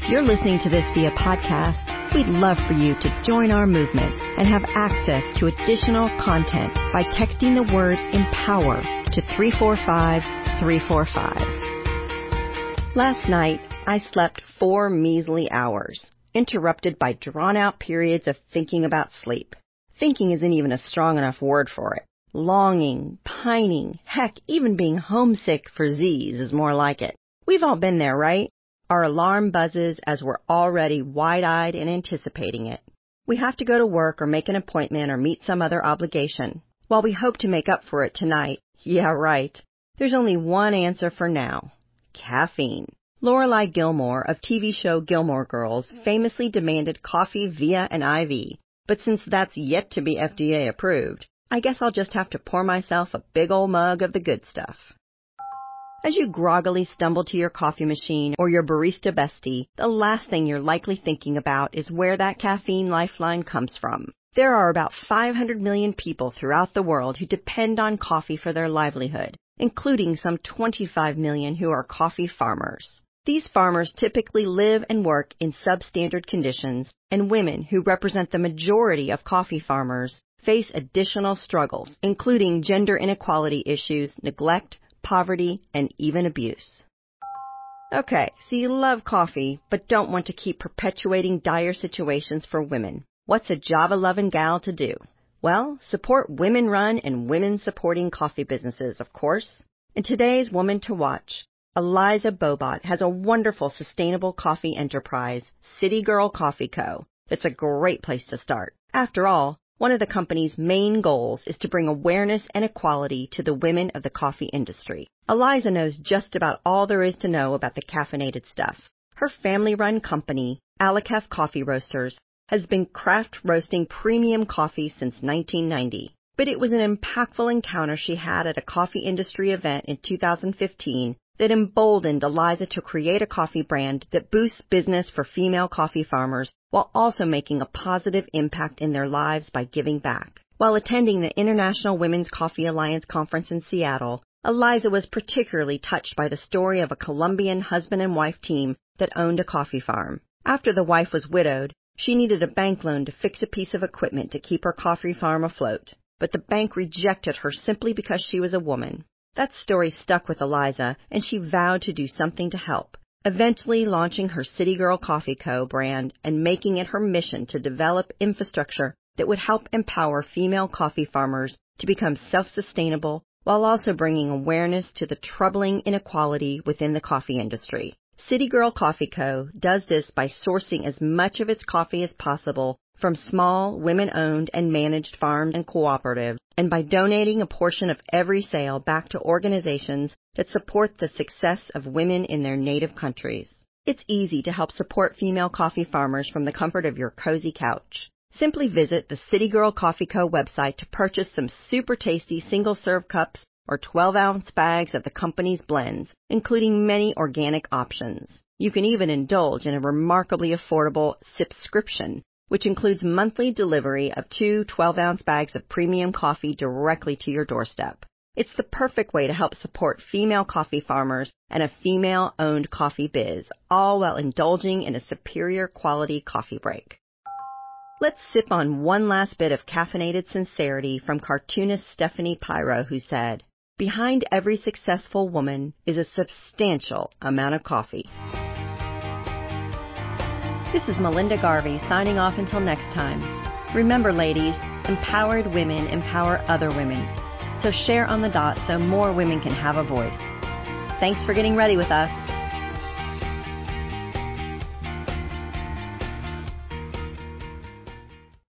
If you're listening to this via podcast, we'd love for you to join our movement and have access to additional content by texting the word empower to 345 345. Last night, I slept four measly hours, interrupted by drawn out periods of thinking about sleep. Thinking isn't even a strong enough word for it. Longing, pining, heck, even being homesick for Z's is more like it. We've all been there, right? Our alarm buzzes as we're already wide-eyed and anticipating it. We have to go to work or make an appointment or meet some other obligation. While we hope to make up for it tonight, yeah, right, there's only one answer for now. Caffeine. Lorelai Gilmore of TV show Gilmore Girls famously demanded coffee via an IV, but since that's yet to be FDA approved, I guess I'll just have to pour myself a big old mug of the good stuff. As you groggily stumble to your coffee machine or your barista bestie, the last thing you're likely thinking about is where that caffeine lifeline comes from. There are about 500 million people throughout the world who depend on coffee for their livelihood, including some 25 million who are coffee farmers. These farmers typically live and work in substandard conditions, and women, who represent the majority of coffee farmers, face additional struggles, including gender inequality issues, neglect, poverty, and even abuse. Okay, so you love coffee, but don't want to keep perpetuating dire situations for women. What's a Java loving gal to do? Well, support women run and women supporting coffee businesses, of course. In today's Woman to Watch, Eliza Bobot has a wonderful sustainable coffee enterprise, City Girl Coffee Co. That's a great place to start. After all, one of the company's main goals is to bring awareness and equality to the women of the coffee industry. Eliza knows just about all there is to know about the caffeinated stuff. Her family-run company, Alakef Coffee Roasters, has been craft roasting premium coffee since 1990. But it was an impactful encounter she had at a coffee industry event in 2015 that emboldened Eliza to create a coffee brand that boosts business for female coffee farmers while also making a positive impact in their lives by giving back. While attending the International Women's Coffee Alliance conference in Seattle, Eliza was particularly touched by the story of a Colombian husband and wife team that owned a coffee farm. After the wife was widowed, she needed a bank loan to fix a piece of equipment to keep her coffee farm afloat, but the bank rejected her simply because she was a woman. That story stuck with Eliza, and she vowed to do something to help, eventually launching her City Girl Coffee Co. brand and making it her mission to develop infrastructure that would help empower female coffee farmers to become self-sustainable while also bringing awareness to the troubling inequality within the coffee industry. City Girl Coffee Co. does this by sourcing as much of its coffee as possible from small, women-owned and managed farms and cooperatives, and by donating a portion of every sale back to organizations that support the success of women in their native countries. It's easy to help support female coffee farmers from the comfort of your cozy couch. Simply visit the City Girl Coffee Co. website to purchase some super tasty single-serve cups or 12-ounce bags of the company's blends, including many organic options. You can even indulge in a remarkably affordable subscription which includes monthly delivery of two 12-ounce bags of premium coffee directly to your doorstep. It's the perfect way to help support female coffee farmers and a female-owned coffee biz, all while indulging in a superior quality coffee break. Let's sip on one last bit of caffeinated sincerity from cartoonist Stephanie Piro, who said, Behind every successful woman is a substantial amount of coffee. This is Melinda Garvey signing off until next time. Remember, ladies, empowered women empower other women. So share on the dot so more women can have a voice. Thanks for getting ready with us.